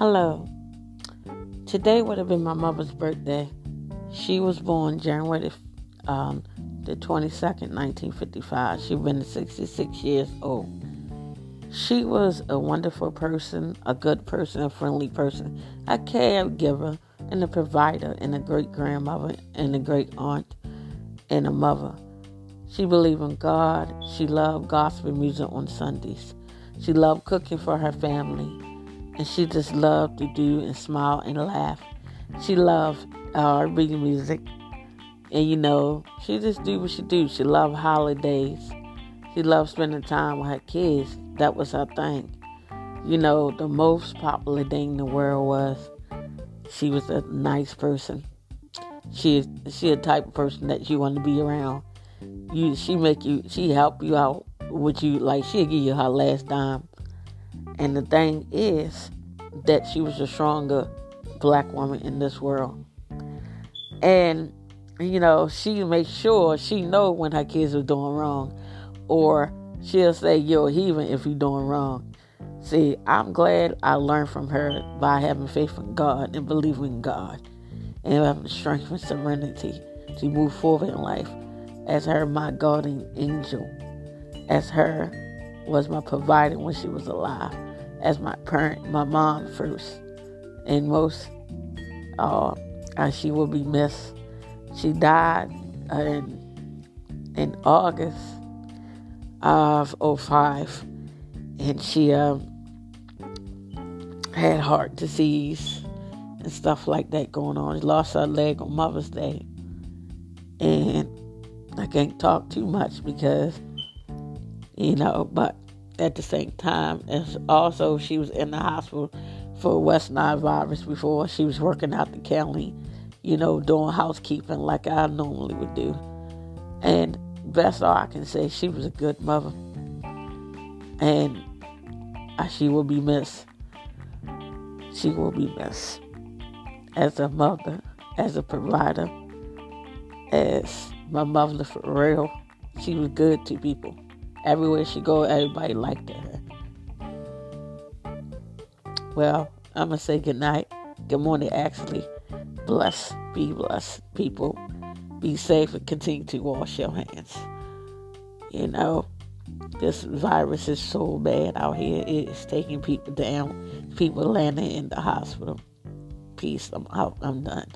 Hello. Today would have been my mother's birthday. She was born January um, the 22nd, 1955. She's been 66 years old. She was a wonderful person, a good person, a friendly person, a caregiver, and a provider, and a great grandmother, and a great aunt, and a mother. She believed in God. She loved gospel music on Sundays. She loved cooking for her family. And she just loved to do and smile and laugh. She loved uh, reading music. And you know, she just do what she do. She loved holidays. She loved spending time with her kids. That was her thing. You know, the most popular thing in the world was she was a nice person. She she a type of person that you want to be around. You she make you she help you out with you like she'll give you her last dime. And the thing is that she was a stronger black woman in this world. And you know, she makes sure she know when her kids are doing wrong. Or she'll say a heathen if you're doing wrong. See, I'm glad I learned from her by having faith in God and believing in God and having strength and serenity to move forward in life as her my guardian angel, as her was my provider when she was alive, as my parent, my mom first, and most, uh, and she will be missed. She died in in August of 05 and she um, had heart disease and stuff like that going on. She lost her leg on Mother's Day. And I can't talk too much because, you know, but at the same time, as also she was in the hospital for West Nile virus before she was working out the county, you know, doing housekeeping like I normally would do. And best all I can say, she was a good mother. And she will be missed. She will be missed as a mother, as a provider, as my mother for real. She was good to people. Everywhere she go, everybody liked her. Well, I'm gonna say good night. Good morning, actually. Bless, be blessed, people. Be safe and continue to wash your hands. You know, this virus is so bad out here. It is taking people down. People landing in the hospital. Peace. I'm out. I'm done.